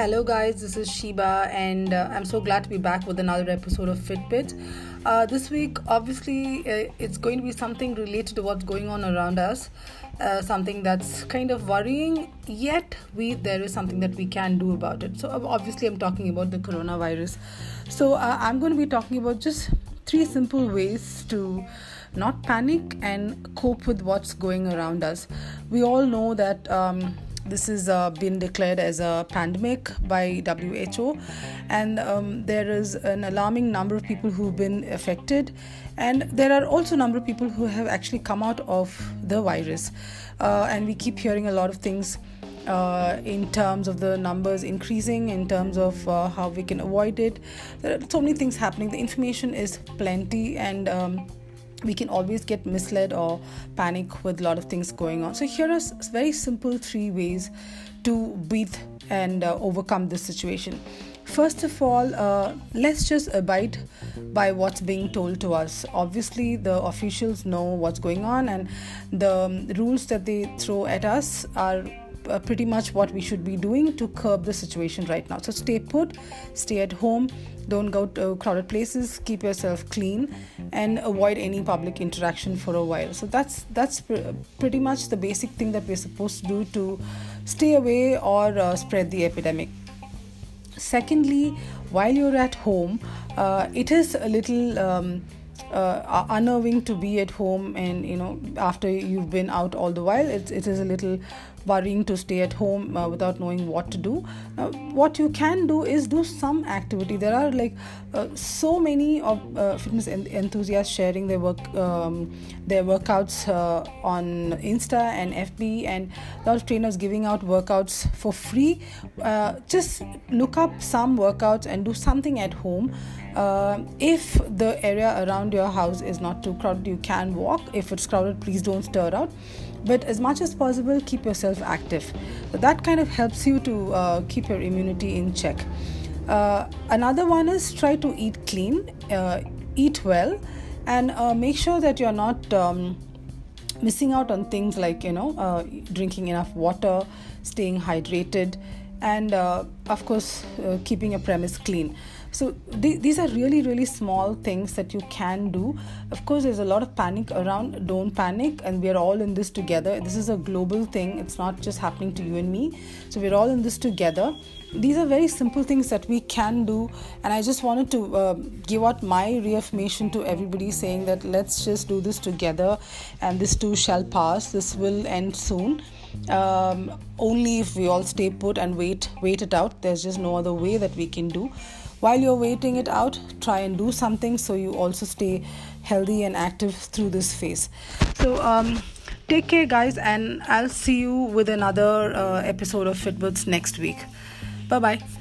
Hello, guys, this is Sheba, and uh, I'm so glad to be back with another episode of Fitbit. Uh, this week, obviously, uh, it's going to be something related to what's going on around us, uh, something that's kind of worrying, yet, we there is something that we can do about it. So, obviously, I'm talking about the coronavirus. So, uh, I'm going to be talking about just three simple ways to not panic and cope with what's going around us. We all know that. Um, this has uh, been declared as a pandemic by WHO, and um, there is an alarming number of people who've been affected, and there are also a number of people who have actually come out of the virus, uh, and we keep hearing a lot of things. Uh, in terms of the numbers increasing, in terms of uh, how we can avoid it, there are so many things happening. The information is plenty, and um, we can always get misled or panic with a lot of things going on. So, here are very simple three ways to breathe and uh, overcome this situation. First of all, uh, let's just abide by what's being told to us. Obviously, the officials know what's going on, and the um, rules that they throw at us are uh, pretty much what we should be doing to curb the situation right now. So stay put, stay at home, don't go to crowded places, keep yourself clean, and avoid any public interaction for a while. So that's that's pr- pretty much the basic thing that we're supposed to do to stay away or uh, spread the epidemic. Secondly, while you're at home, uh, it is a little. Um, uh, unnerving to be at home and you know after you've been out all the while it, it is a little worrying to stay at home uh, without knowing what to do. Uh, what you can do is do some activity. There are like uh, so many of uh, fitness enthusiasts sharing their work um, their workouts on insta and fb and a lot of trainers giving out workouts for free. Just look up some workouts and do something at home. If the area around your house is not too crowded, you can walk. If it's crowded, please don't stir out. But as much as possible, keep yourself active. So that kind of helps you to uh, keep your immunity in check. Uh, another one is try to eat clean, uh, eat well, and uh, make sure that you're not. Um, missing out on things like you know uh, drinking enough water staying hydrated and uh, of course keeping your premise clean so th- these are really really small things that you can do. Of course there's a lot of panic around. Don't panic. And we're all in this together. This is a global thing. It's not just happening to you and me. So we're all in this together. These are very simple things that we can do. And i just wanted to uh, give out my reaffirmation to everybody saying that let's just do this together and this too shall pass. This will end soon. Um, only if we all stay put and wait wait it out. There's just no other way that we can do while you're waiting it out try and do something so you also stay healthy and active through this phase. So um, take care guys and i'll see you with another uh, episode of fitbits next week. Bye bye